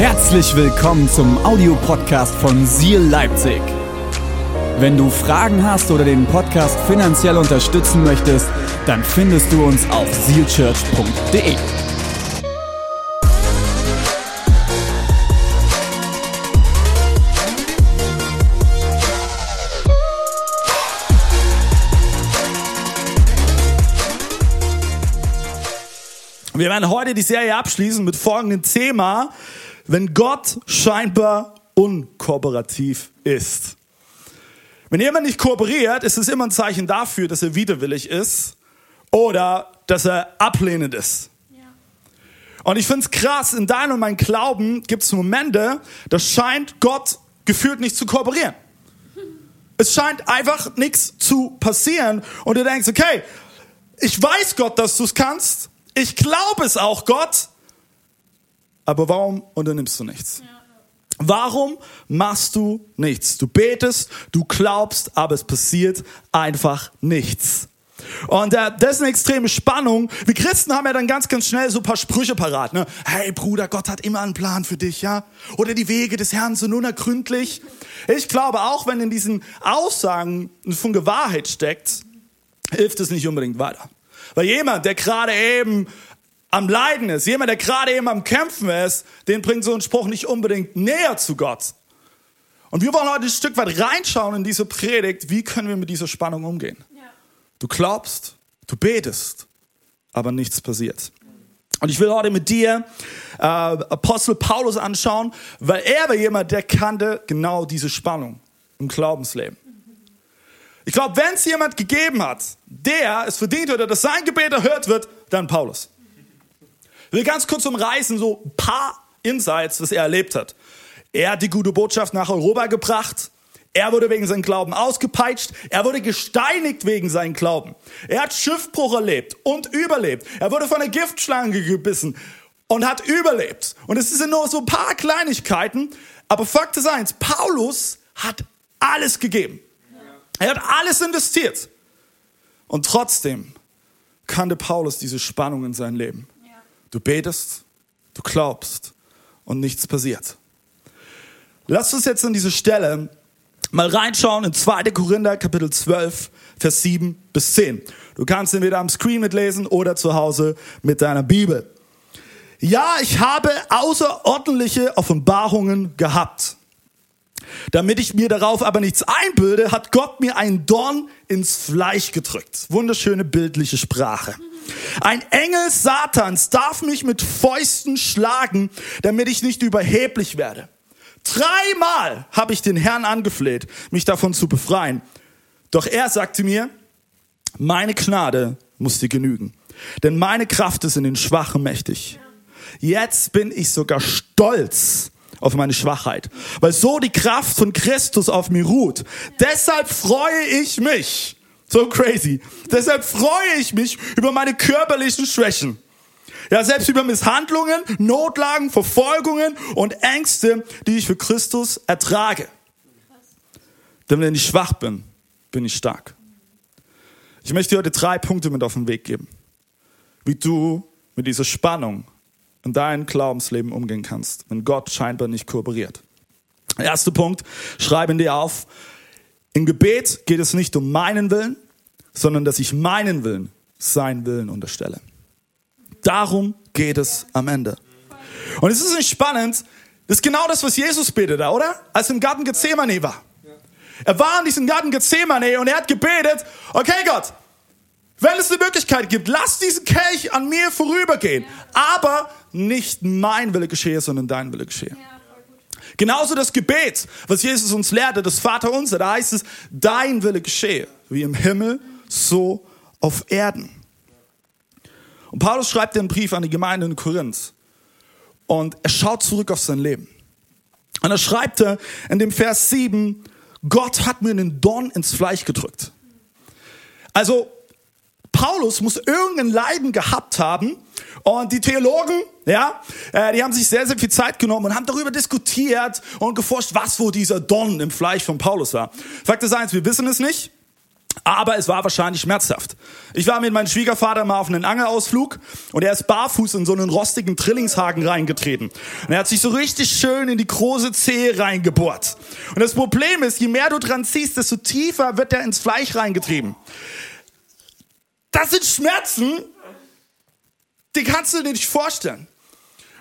Herzlich willkommen zum Audiopodcast von Seal Leipzig. Wenn du Fragen hast oder den Podcast finanziell unterstützen möchtest, dann findest du uns auf sealchurch.de. Wir werden heute die Serie abschließen mit folgendem Thema, wenn Gott scheinbar unkooperativ ist. Wenn jemand nicht kooperiert, ist es immer ein Zeichen dafür, dass er widerwillig ist oder dass er ablehnend ist. Und ich finde es krass, in deinem und meinem Glauben gibt es Momente, da scheint Gott gefühlt nicht zu kooperieren. Es scheint einfach nichts zu passieren und du denkst, okay, ich weiß Gott, dass du es kannst, ich glaube es auch, Gott. Aber warum unternimmst du nichts? Warum machst du nichts? Du betest, du glaubst, aber es passiert einfach nichts. Und äh, das ist eine extreme Spannung. Wir Christen haben ja dann ganz, ganz schnell so ein paar Sprüche parat. Ne? Hey Bruder, Gott hat immer einen Plan für dich, ja? Oder die Wege des Herrn sind unergründlich. Ich glaube, auch wenn in diesen Aussagen ein Funke Wahrheit steckt, hilft es nicht unbedingt weiter. Weil jemand, der gerade eben am Leiden ist, jemand, der gerade eben am Kämpfen ist, den bringt so ein Spruch nicht unbedingt näher zu Gott. Und wir wollen heute ein Stück weit reinschauen in diese Predigt, wie können wir mit dieser Spannung umgehen. Ja. Du glaubst, du betest, aber nichts passiert. Und ich will heute mit dir äh, Apostel Paulus anschauen, weil er war jemand, der kannte genau diese Spannung im Glaubensleben. Ich glaube, wenn es jemand gegeben hat, der es verdient hat, dass sein Gebet erhört wird, dann Paulus. Ich will ganz kurz umreißen, so ein paar Insights, was er erlebt hat. Er hat die gute Botschaft nach Europa gebracht. Er wurde wegen seinem Glauben ausgepeitscht. Er wurde gesteinigt wegen seinem Glauben. Er hat Schiffbruch erlebt und überlebt. Er wurde von einer Giftschlange gebissen und hat überlebt. Und es sind nur so ein paar Kleinigkeiten. Aber Fakt ist eins, Paulus hat alles gegeben. Er hat alles investiert. Und trotzdem kannte Paulus diese Spannung in sein Leben. Du betest, du glaubst und nichts passiert. Lass uns jetzt an diese Stelle mal reinschauen in 2. Korinther Kapitel 12, Vers 7 bis 10. Du kannst entweder am Screen mitlesen oder zu Hause mit deiner Bibel. Ja, ich habe außerordentliche Offenbarungen gehabt. Damit ich mir darauf aber nichts einbilde, hat Gott mir einen Dorn ins Fleisch gedrückt. Wunderschöne bildliche Sprache. Ein Engel Satans darf mich mit Fäusten schlagen, damit ich nicht überheblich werde. Dreimal habe ich den Herrn angefleht, mich davon zu befreien. Doch er sagte mir, meine Gnade muss dir genügen, denn meine Kraft ist in den Schwachen mächtig. Jetzt bin ich sogar stolz, auf meine Schwachheit, weil so die Kraft von Christus auf mir ruht. Deshalb freue ich mich. So crazy. Deshalb freue ich mich über meine körperlichen Schwächen. Ja, selbst über Misshandlungen, Notlagen, Verfolgungen und Ängste, die ich für Christus ertrage. Denn wenn ich schwach bin, bin ich stark. Ich möchte dir heute drei Punkte mit auf den Weg geben, wie du mit dieser Spannung in dein Glaubensleben umgehen kannst, wenn Gott scheinbar nicht kooperiert. Erster Punkt, schreibe ihn dir auf. Im Gebet geht es nicht um meinen Willen, sondern dass ich meinen Willen seinen Willen unterstelle. Darum geht es am Ende. Und es ist nicht spannend, das ist genau das, was Jesus betete, oder? Als er im Garten Gethsemane war. Er war in diesem Garten Gethsemane und er hat gebetet, okay Gott, wenn es eine Möglichkeit gibt, lass diesen Kelch an mir vorübergehen. Aber nicht mein Wille geschehe, sondern dein Wille geschehe. Genauso das Gebet, was Jesus uns lehrte, das Vaterunser, da heißt es, dein Wille geschehe, wie im Himmel, so auf Erden. Und Paulus schreibt den Brief an die Gemeinde in Korinth und er schaut zurück auf sein Leben. Und er schreibt in dem Vers 7, Gott hat mir einen Dorn ins Fleisch gedrückt. Also Paulus muss irgendein Leiden gehabt haben. Und die Theologen, ja, äh, die haben sich sehr, sehr viel Zeit genommen und haben darüber diskutiert und geforscht, was wo dieser Don im Fleisch von Paulus war. Fakt ist eins, wir wissen es nicht. Aber es war wahrscheinlich schmerzhaft. Ich war mit meinem Schwiegervater mal auf einen Angelausflug und er ist barfuß in so einen rostigen Trillingshaken reingetreten. Und er hat sich so richtig schön in die große Zehe reingebohrt. Und das Problem ist, je mehr du dran ziehst, desto tiefer wird er ins Fleisch reingetrieben. Das sind Schmerzen, die kannst du dir nicht vorstellen.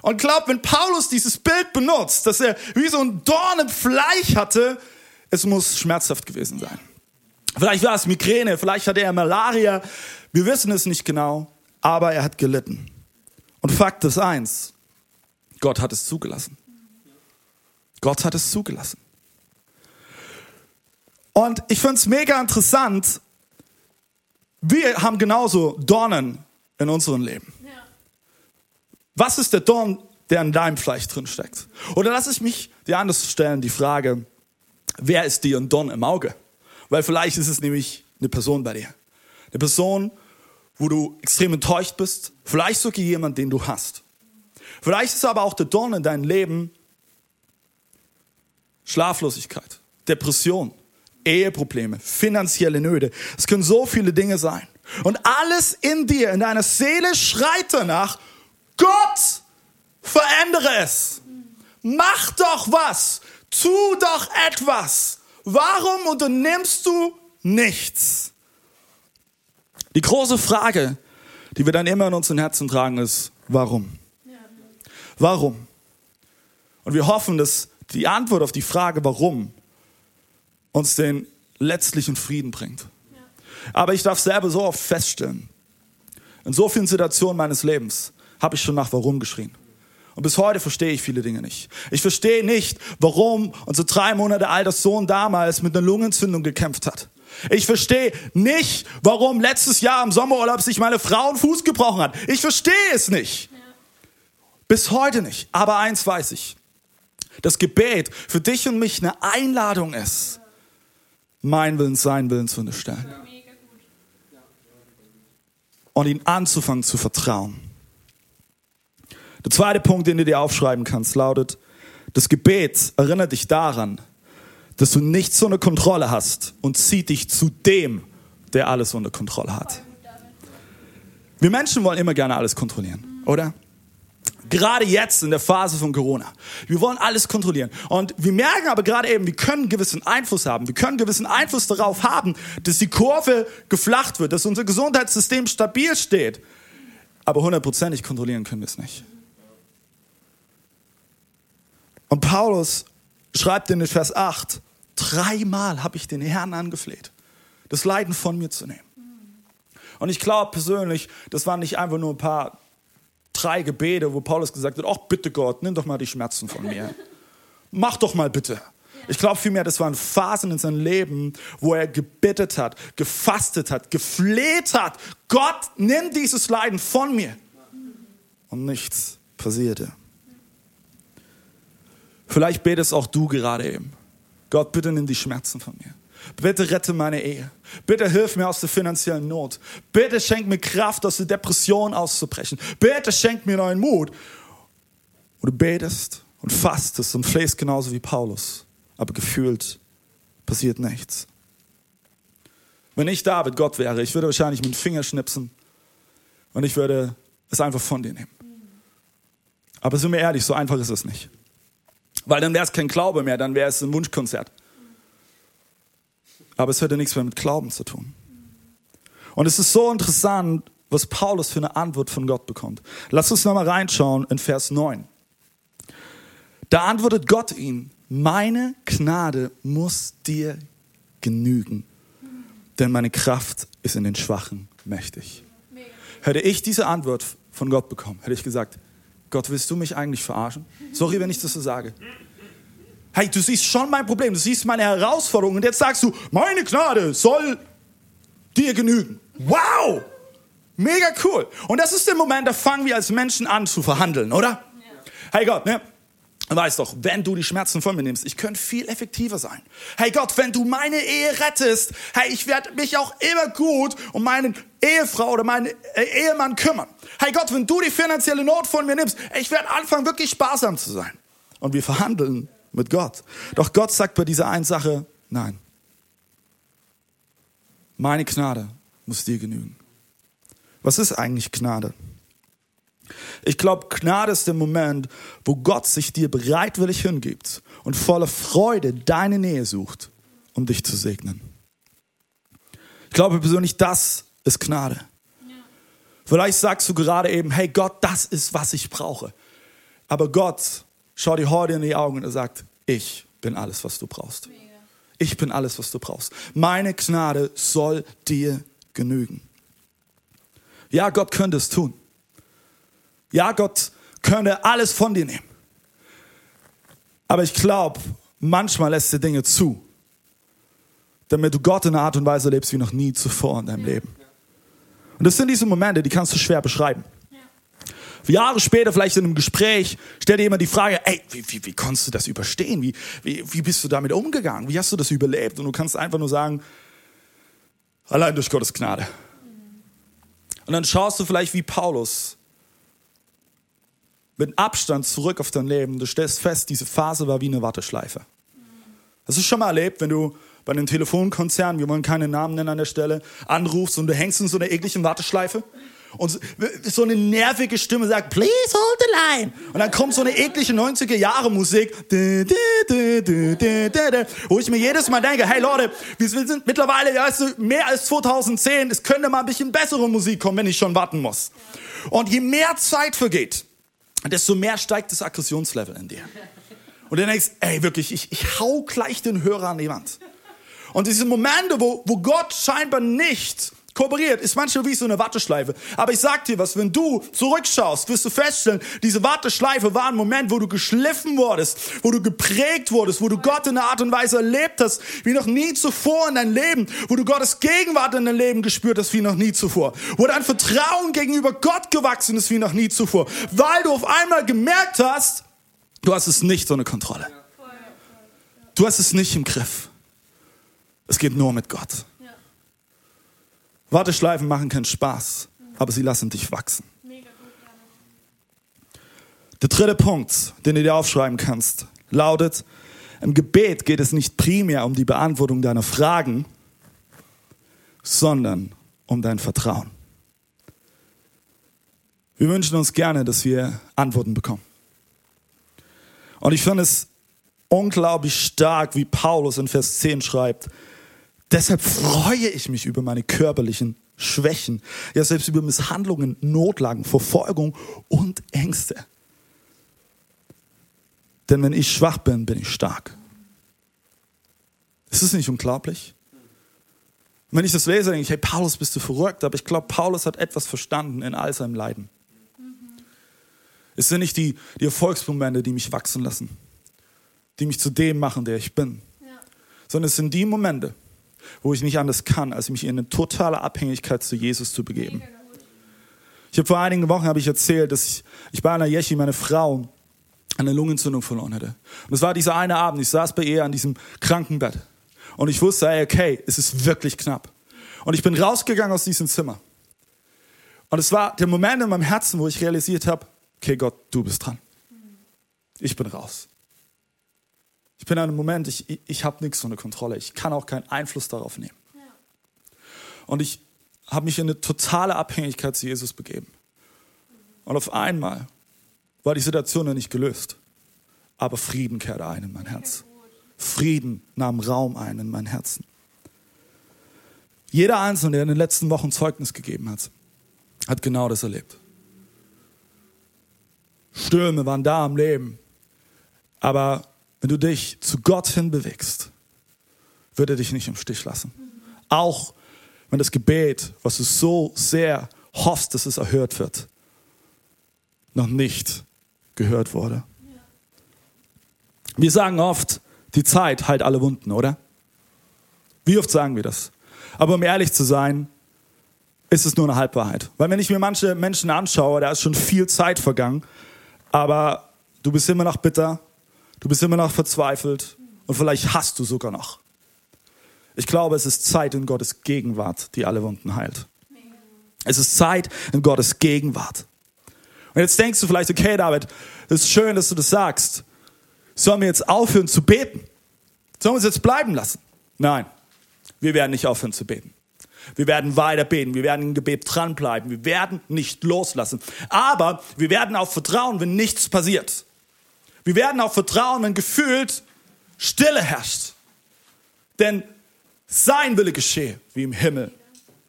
Und glaub, wenn Paulus dieses Bild benutzt, dass er wie so ein Dorn im Fleisch hatte, es muss schmerzhaft gewesen sein. Vielleicht war es Migräne, vielleicht hatte er Malaria. Wir wissen es nicht genau, aber er hat gelitten. Und Fakt ist eins, Gott hat es zugelassen. Gott hat es zugelassen. Und ich finde es mega interessant, wir haben genauso Dornen in unserem Leben. Was ist der Dorn, der in deinem Fleisch drin steckt? Oder lass ich mich dir anders stellen, die Frage, wer ist dir ein Dorn im Auge? Weil vielleicht ist es nämlich eine Person bei dir. Eine Person, wo du extrem enttäuscht bist. Vielleicht sogar jemand, den du hast. Vielleicht ist aber auch der Dorn in deinem Leben Schlaflosigkeit, Depression, Eheprobleme, finanzielle Nöte. Es können so viele Dinge sein. Und alles in dir, in deiner Seele schreit danach, Gott, verändere es. Mach doch was. Tu doch etwas. Warum unternimmst du nichts? Die große Frage, die wir dann immer in unseren Herzen tragen, ist, warum? Warum? Und wir hoffen, dass die Antwort auf die Frage, warum, uns den letztlichen Frieden bringt. Aber ich darf selber so oft feststellen, in so vielen Situationen meines Lebens, habe ich schon nach Warum geschrien. Und bis heute verstehe ich viele Dinge nicht. Ich verstehe nicht, warum unser drei Monate alter Sohn damals mit einer Lungenentzündung gekämpft hat. Ich verstehe nicht, warum letztes Jahr im Sommerurlaub sich meine Frau einen Fuß gebrochen hat. Ich verstehe es nicht. Bis heute nicht. Aber eins weiß ich. Das Gebet für dich und mich eine Einladung ist, mein Willen, sein Willen zu unterstellen. Und ihn anzufangen zu vertrauen. Der zweite Punkt, den du dir aufschreiben kannst, lautet, das Gebet erinnert dich daran, dass du nichts unter Kontrolle hast und zieht dich zu dem, der alles unter Kontrolle hat. Wir Menschen wollen immer gerne alles kontrollieren, oder? Gerade jetzt in der Phase von Corona. Wir wollen alles kontrollieren. Und wir merken aber gerade eben, wir können gewissen Einfluss haben. Wir können gewissen Einfluss darauf haben, dass die Kurve geflacht wird, dass unser Gesundheitssystem stabil steht. Aber hundertprozentig kontrollieren können wir es nicht. Und Paulus schreibt in Vers 8, dreimal habe ich den Herrn angefleht, das Leiden von mir zu nehmen. Und ich glaube persönlich, das waren nicht einfach nur ein paar, drei Gebete, wo Paulus gesagt hat, ach bitte Gott, nimm doch mal die Schmerzen von mir. Mach doch mal bitte. Ich glaube vielmehr, das waren Phasen in seinem Leben, wo er gebittet hat, gefastet hat, gefleht hat. Gott, nimm dieses Leiden von mir. Und nichts passierte. Vielleicht betest auch du gerade eben. Gott, bitte nimm die Schmerzen von mir. Bitte rette meine Ehe. Bitte hilf mir aus der finanziellen Not. Bitte schenk mir Kraft, aus der Depression auszubrechen. Bitte schenk mir neuen Mut. Und du betest und fastest und flehst genauso wie Paulus. Aber gefühlt passiert nichts. Wenn ich David Gott wäre, ich würde wahrscheinlich mit dem Finger schnipsen und ich würde es einfach von dir nehmen. Aber sind wir ehrlich, so einfach ist es nicht. Weil dann wäre es kein Glaube mehr, dann wäre es ein Wunschkonzert. Aber es hätte nichts mehr mit Glauben zu tun. Und es ist so interessant, was Paulus für eine Antwort von Gott bekommt. Lass uns nochmal reinschauen in Vers 9. Da antwortet Gott ihm, meine Gnade muss dir genügen, denn meine Kraft ist in den Schwachen mächtig. Hätte ich diese Antwort von Gott bekommen, hätte ich gesagt, Gott, willst du mich eigentlich verarschen? Sorry, wenn ich das so sage. Hey, du siehst schon mein Problem, du siehst meine Herausforderung und jetzt sagst du, meine Gnade soll dir genügen. Wow! Mega cool. Und das ist der Moment, da fangen wir als Menschen an zu verhandeln, oder? Ja. Hey Gott, ne? Weißt doch, wenn du die Schmerzen von mir nimmst, ich könnte viel effektiver sein. Hey Gott, wenn du meine Ehe rettest, hey, ich werde mich auch immer gut um meine Ehefrau oder meinen äh, Ehemann kümmern. Hey Gott, wenn du die finanzielle Not von mir nimmst, ich werde anfangen, wirklich sparsam zu sein. Und wir verhandeln mit Gott. Doch Gott sagt bei dieser einen Sache, nein. Meine Gnade muss dir genügen. Was ist eigentlich Gnade? Ich glaube, Gnade ist der Moment, wo Gott sich dir bereitwillig hingibt und voller Freude deine Nähe sucht, um dich zu segnen. Ich glaube persönlich, das ist Gnade. Vielleicht sagst du gerade eben, hey Gott, das ist, was ich brauche. Aber Gott schaut dir heute in die Augen und er sagt, ich bin alles, was du brauchst. Ich bin alles, was du brauchst. Meine Gnade soll dir genügen. Ja, Gott könnte es tun. Ja, Gott könnte alles von dir nehmen. Aber ich glaube, manchmal lässt er Dinge zu, damit du Gott in einer Art und Weise lebst wie noch nie zuvor in deinem Leben. Und das sind diese Momente, die kannst du schwer beschreiben. Jahre später, vielleicht in einem Gespräch, stellt dir jemand die Frage, ey, wie, wie, wie konntest du das überstehen? Wie, wie, wie bist du damit umgegangen? Wie hast du das überlebt? Und du kannst einfach nur sagen, allein durch Gottes Gnade. Und dann schaust du vielleicht wie Paulus mit Abstand zurück auf dein Leben. Du stellst fest, diese Phase war wie eine Warteschleife. Hast du schon mal erlebt, wenn du bei einem Telefonkonzern, wir wollen keine Namen nennen an der Stelle, anrufst und du hängst in so einer ekligen Warteschleife? Und so eine nervige Stimme sagt, please hold the line. Und dann kommt so eine eklige 90er Jahre Musik, wo ich mir jedes Mal denke, hey Leute, wir sind mittlerweile mehr als 2010, es könnte mal ein bisschen bessere Musik kommen, wenn ich schon warten muss. Und je mehr Zeit vergeht, desto mehr steigt das Aggressionslevel in dir. Und dann denkst, ey wirklich, ich, ich hau gleich den Hörer an die Wand. Und diese Momente, wo, wo Gott scheinbar nicht kooperiert, ist manchmal wie so eine Warteschleife. Aber ich sag dir was, wenn du zurückschaust, wirst du feststellen, diese Warteschleife war ein Moment, wo du geschliffen wurdest, wo du geprägt wurdest, wo du Gott in einer Art und Weise erlebt hast, wie noch nie zuvor in deinem Leben, wo du Gottes Gegenwart in deinem Leben gespürt hast, wie noch nie zuvor, wo dein Vertrauen gegenüber Gott gewachsen ist, wie noch nie zuvor, weil du auf einmal gemerkt hast, du hast es nicht unter Kontrolle. Du hast es nicht im Griff. Es geht nur mit Gott. Warteschleifen machen keinen Spaß, aber sie lassen dich wachsen. Der dritte Punkt, den du dir aufschreiben kannst, lautet, im Gebet geht es nicht primär um die Beantwortung deiner Fragen, sondern um dein Vertrauen. Wir wünschen uns gerne, dass wir Antworten bekommen. Und ich finde es unglaublich stark, wie Paulus in Vers 10 schreibt, Deshalb freue ich mich über meine körperlichen Schwächen, ja selbst über Misshandlungen, Notlagen, Verfolgung und Ängste. Denn wenn ich schwach bin, bin ich stark. Ist es nicht unglaublich? wenn ich das lese, denke ich, hey Paulus, bist du verrückt? Aber ich glaube, Paulus hat etwas verstanden in all seinem Leiden. Es sind nicht die, die Erfolgsmomente, die mich wachsen lassen, die mich zu dem machen, der ich bin, ja. sondern es sind die Momente, wo ich nicht anders kann, als mich in eine totale Abhängigkeit zu Jesus zu begeben. Ich habe vor einigen Wochen habe ich erzählt, dass ich, ich bei einer Yeshi, meine Frau, eine Lungenentzündung verloren hatte. Und es war dieser eine Abend, ich saß bei ihr an diesem Krankenbett. Und ich wusste, ey, okay, es ist wirklich knapp. Und ich bin rausgegangen aus diesem Zimmer. Und es war der Moment in meinem Herzen, wo ich realisiert habe, okay, Gott, du bist dran. Ich bin raus. Ich bin an einem Moment, ich, ich, habe nichts unter Kontrolle. Ich kann auch keinen Einfluss darauf nehmen. Und ich habe mich in eine totale Abhängigkeit zu Jesus begeben. Und auf einmal war die Situation noch nicht gelöst. Aber Frieden kehrte ein in mein Herz. Frieden nahm Raum ein in mein Herzen. Jeder Einzelne, der in den letzten Wochen Zeugnis gegeben hat, hat genau das erlebt. Stürme waren da im Leben, aber wenn du dich zu Gott hin bewegst, wird er dich nicht im Stich lassen. Auch wenn das Gebet, was du so sehr hoffst, dass es erhört wird, noch nicht gehört wurde. Wir sagen oft, die Zeit heilt alle Wunden, oder? Wie oft sagen wir das? Aber um ehrlich zu sein, ist es nur eine Halbwahrheit. Weil wenn ich mir manche Menschen anschaue, da ist schon viel Zeit vergangen, aber du bist immer noch bitter, Du bist immer noch verzweifelt und vielleicht hast du sogar noch. Ich glaube, es ist Zeit in Gottes Gegenwart, die alle Wunden heilt. Es ist Zeit in Gottes Gegenwart. Und jetzt denkst du vielleicht, okay, David, es ist schön, dass du das sagst. Sollen wir jetzt aufhören zu beten? Sollen wir es jetzt bleiben lassen? Nein, wir werden nicht aufhören zu beten. Wir werden weiter beten. Wir werden im Gebet dranbleiben. Wir werden nicht loslassen. Aber wir werden auch vertrauen, wenn nichts passiert. Wir werden auch vertrauen, wenn gefühlt Stille herrscht. Denn sein Wille geschehe, wie im Himmel,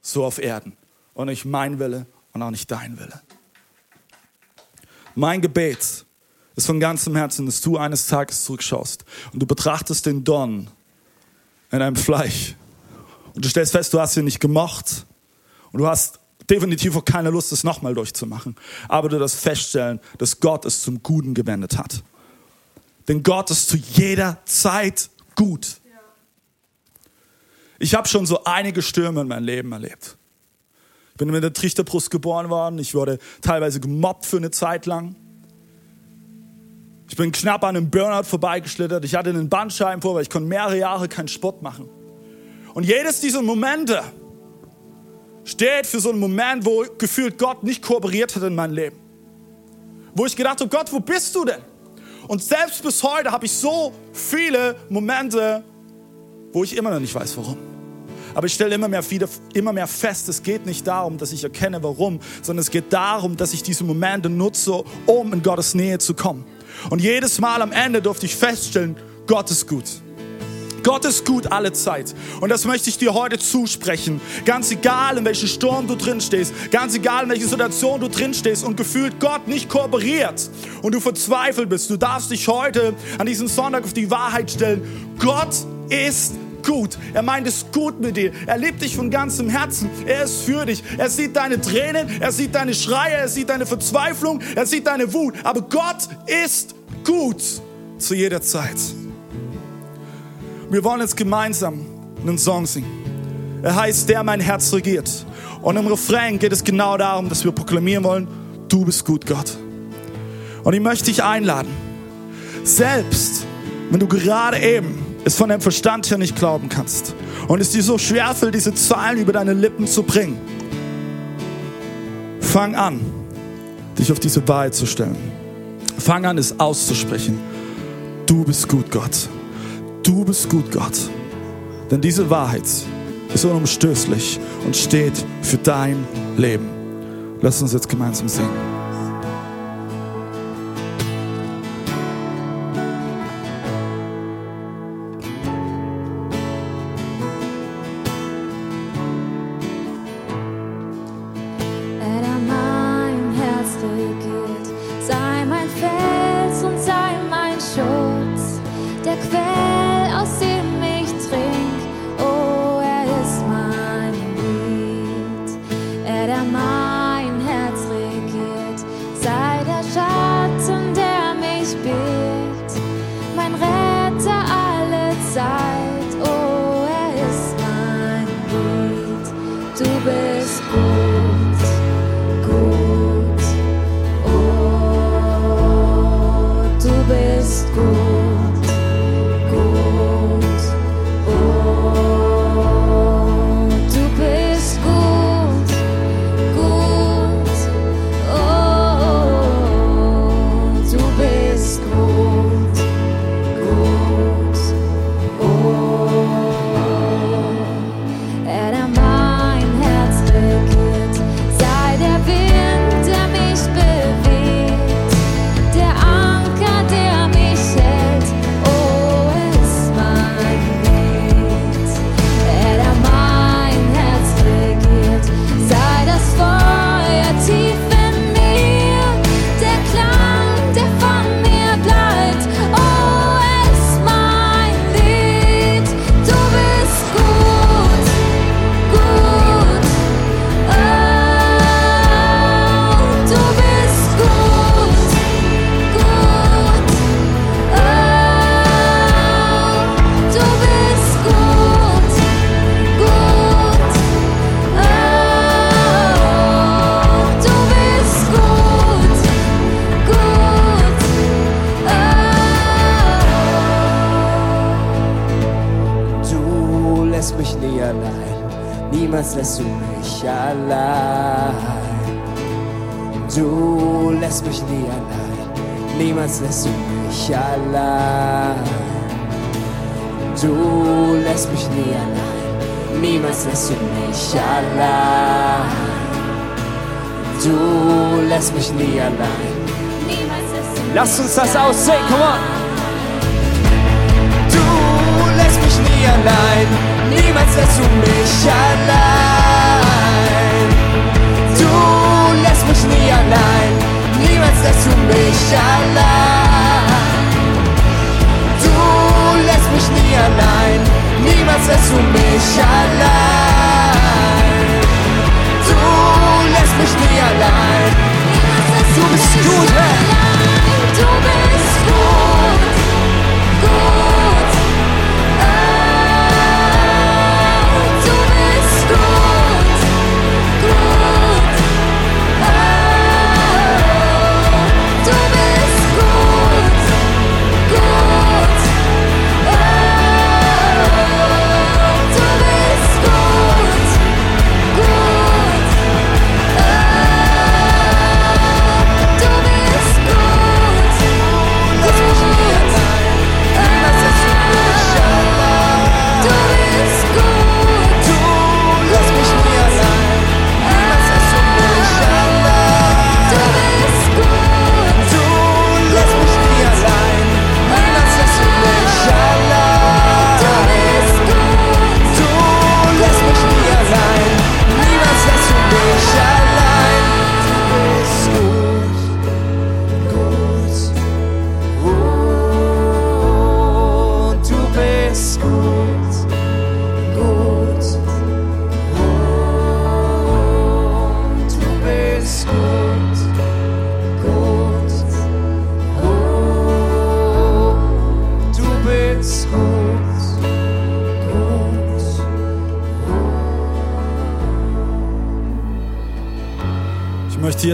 so auf Erden. Und nicht mein Wille und auch nicht dein Wille. Mein Gebet ist von ganzem Herzen, dass du eines Tages zurückschaust und du betrachtest den Don in deinem Fleisch und du stellst fest, du hast ihn nicht gemocht und du hast definitiv auch keine Lust, es nochmal durchzumachen. Aber du das feststellen, dass Gott es zum Guten gewendet hat. Denn Gott ist zu jeder Zeit gut. Ich habe schon so einige Stürme in meinem Leben erlebt. Ich bin mit der Trichterbrust geboren worden. Ich wurde teilweise gemobbt für eine Zeit lang. Ich bin knapp an einem Burnout vorbeigeschlittert. Ich hatte einen Bandscheibenvorfall. Ich konnte mehrere Jahre keinen Sport machen. Und jedes dieser Momente steht für so einen Moment, wo gefühlt Gott nicht kooperiert hat in meinem Leben. Wo ich gedacht habe, Gott, wo bist du denn? Und selbst bis heute habe ich so viele Momente, wo ich immer noch nicht weiß, warum. Aber ich stelle immer mehr, wieder, immer mehr fest, es geht nicht darum, dass ich erkenne, warum, sondern es geht darum, dass ich diese Momente nutze, um in Gottes Nähe zu kommen. Und jedes Mal am Ende durfte ich feststellen, Gott ist gut. Gott ist gut alle Zeit. Und das möchte ich dir heute zusprechen. Ganz egal, in welchem Sturm du drin stehst, ganz egal, in welcher Situation du drin stehst und gefühlt Gott nicht kooperiert und du verzweifelt bist, du darfst dich heute an diesem Sonntag auf die Wahrheit stellen. Gott ist gut. Er meint es gut mit dir. Er liebt dich von ganzem Herzen. Er ist für dich. Er sieht deine Tränen, er sieht deine Schreie, er sieht deine Verzweiflung, er sieht deine Wut. Aber Gott ist gut zu jeder Zeit. Wir wollen jetzt gemeinsam einen Song singen. Er heißt Der mein Herz regiert. Und im Refrain geht es genau darum, dass wir proklamieren wollen, du bist gut, Gott. Und ich möchte dich einladen, selbst wenn du gerade eben es von deinem Verstand her nicht glauben kannst und es dir so schwerfällt, diese Zahlen über deine Lippen zu bringen, fang an, dich auf diese Wahrheit zu stellen. Fang an, es auszusprechen. Du bist gut, Gott. Du bist gut, Gott. Denn diese Wahrheit ist unumstößlich und steht für dein Leben. Lass uns jetzt gemeinsam singen. Sei mein Fels und sei mein Schutz, der Quell. niemals lässt du mich allein. Du lässt mich nie allein, niemals lässt du mich allein. Du lässt mich nie allein, niemals lässt du mich allein. Du lässt mich nie allein. Lass uns das aussehen, komm on! Du lässt mich nie allein niemals lässt du mich allein. Du lässt mich nie allein, niemals lässt du mich allein. Du lässt mich nie allein, niemals lässt du mich allein. Du lässt mich nie allein, du bist gut,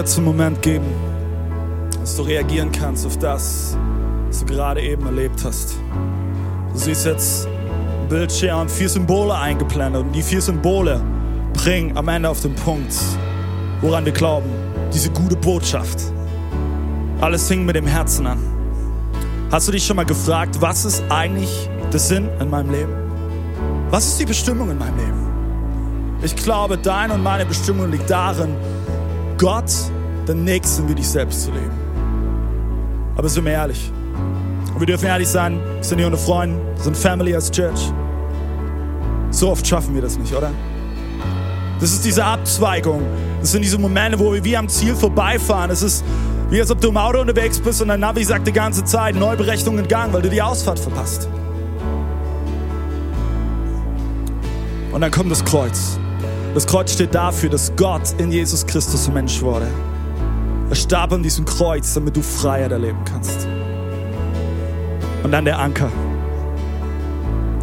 jetzt einen Moment geben, dass du reagieren kannst auf das, was du gerade eben erlebt hast. Du siehst jetzt im Bildschirm vier Symbole eingeblendet und die vier Symbole bringen am Ende auf den Punkt, woran wir glauben. Diese gute Botschaft. Alles fing mit dem Herzen an. Hast du dich schon mal gefragt, was ist eigentlich der Sinn in meinem Leben? Was ist die Bestimmung in meinem Leben? Ich glaube, deine und meine Bestimmung liegt darin, Gott, den Nächsten wie dich selbst zu leben. Aber sind wir ehrlich? Und wir dürfen ehrlich sein, wir sind hier unter Freunden, wir sind Family as Church. So oft schaffen wir das nicht, oder? Das ist diese Abzweigung. Das sind diese Momente, wo wir wie am Ziel vorbeifahren. Es ist wie als ob du im Auto unterwegs bist und dein Navi sagt die ganze Zeit, Neuberechnung in Gang, weil du die Ausfahrt verpasst. Und dann kommt das Kreuz. Das Kreuz steht dafür, dass Gott in Jesus Christus Mensch wurde. Er starb an diesem Kreuz, damit du Freiheit erleben kannst. Und dann der Anker.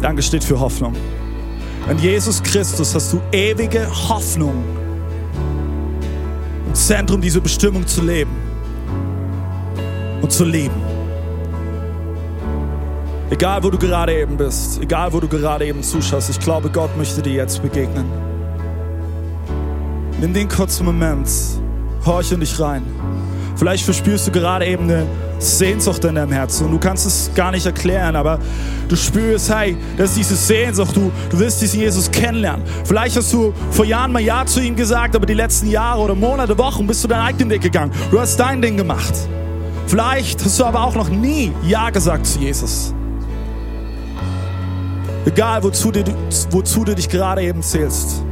Der Anker steht für Hoffnung. In Jesus Christus hast du ewige Hoffnung. Im Zentrum dieser Bestimmung zu leben und zu leben. Egal, wo du gerade eben bist, egal, wo du gerade eben zuschaust, ich glaube, Gott möchte dir jetzt begegnen. Nimm den kurzen Moment, horch in dich rein. Vielleicht verspürst du gerade eben eine Sehnsucht in deinem Herzen und du kannst es gar nicht erklären, aber du spürst, hey, das ist diese Sehnsucht, du, du willst diesen Jesus kennenlernen. Vielleicht hast du vor Jahren mal Ja zu ihm gesagt, aber die letzten Jahre oder Monate, Wochen bist du deinen eigenen Weg gegangen. Du hast dein Ding gemacht. Vielleicht hast du aber auch noch nie Ja gesagt zu Jesus. Egal, wozu, dir, wozu du dich gerade eben zählst.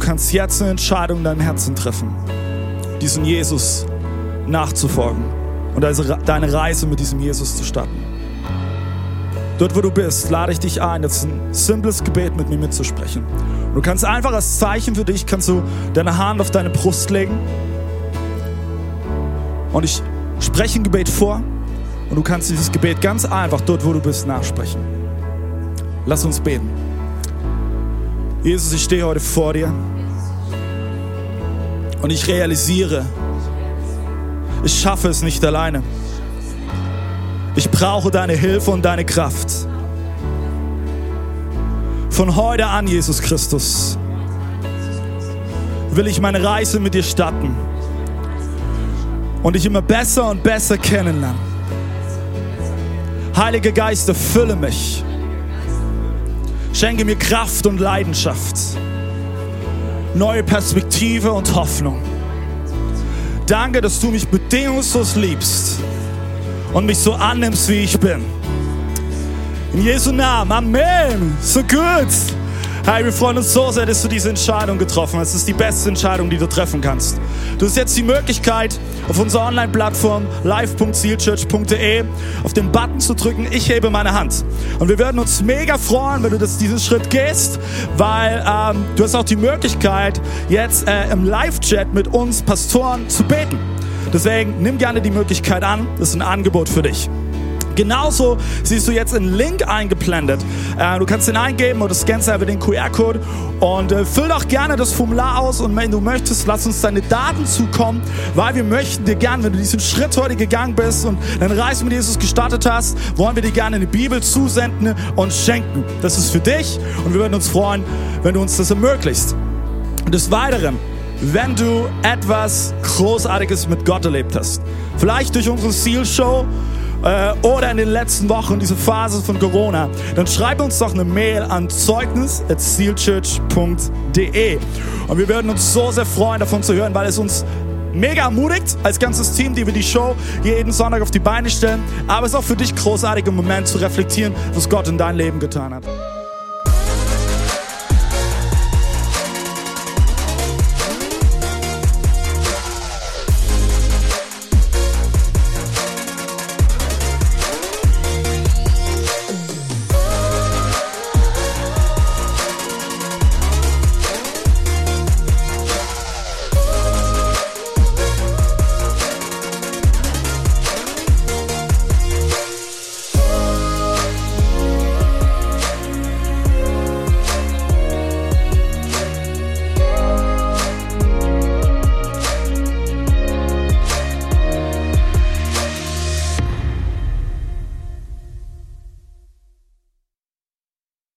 Du kannst jetzt eine Entscheidung in deinem Herzen treffen, diesen Jesus nachzufolgen und also deine Reise mit diesem Jesus zu starten. Dort, wo du bist, lade ich dich ein, jetzt ein simples Gebet mit mir mitzusprechen. Und du kannst einfach als Zeichen für dich, kannst du deine Hand auf deine Brust legen und ich spreche ein Gebet vor und du kannst dieses Gebet ganz einfach dort, wo du bist, nachsprechen. Lass uns beten. Jesus, ich stehe heute vor dir und ich realisiere, ich schaffe es nicht alleine. Ich brauche deine Hilfe und deine Kraft. Von heute an, Jesus Christus, will ich meine Reise mit dir starten und dich immer besser und besser kennenlernen. Heiliger Geist, erfülle mich. Schenke mir Kraft und Leidenschaft. Neue Perspektive und Hoffnung. Danke, dass du mich bedingungslos liebst und mich so annimmst, wie ich bin. In Jesu Namen. Amen. So gut. Hey, wir freuen uns so sehr, dass du diese Entscheidung getroffen hast. Es ist die beste Entscheidung, die du treffen kannst. Du hast jetzt die Möglichkeit, auf unserer Online-Plattform live.zielchurch.de auf den Button zu drücken, ich hebe meine Hand. Und wir würden uns mega freuen, wenn du das, diesen Schritt gehst, weil ähm, du hast auch die Möglichkeit, jetzt äh, im Live-Chat mit uns Pastoren zu beten. Deswegen nimm gerne die Möglichkeit an. Das ist ein Angebot für dich. Genauso siehst du jetzt einen Link eingeblendet. Äh, du kannst den eingeben oder scannst einfach den QR-Code und äh, füll doch gerne das Formular aus und wenn du möchtest, lass uns deine Daten zukommen, weil wir möchten dir gerne, wenn du diesen Schritt heute gegangen bist und deine Reise mit Jesus gestartet hast, wollen wir dir gerne eine Bibel zusenden und schenken. Das ist für dich und wir würden uns freuen, wenn du uns das ermöglichst. Und des Weiteren, wenn du etwas Großartiges mit Gott erlebt hast, vielleicht durch unsere Seal-Show, äh, oder in den letzten Wochen, diese Phase von Corona, dann schreib uns doch eine Mail an zeugnis.sealchurch.de. Und wir würden uns so sehr freuen, davon zu hören, weil es uns mega ermutigt als ganzes Team, die wir die Show jeden Sonntag auf die Beine stellen. Aber es ist auch für dich großartig, im Moment zu reflektieren, was Gott in dein Leben getan hat.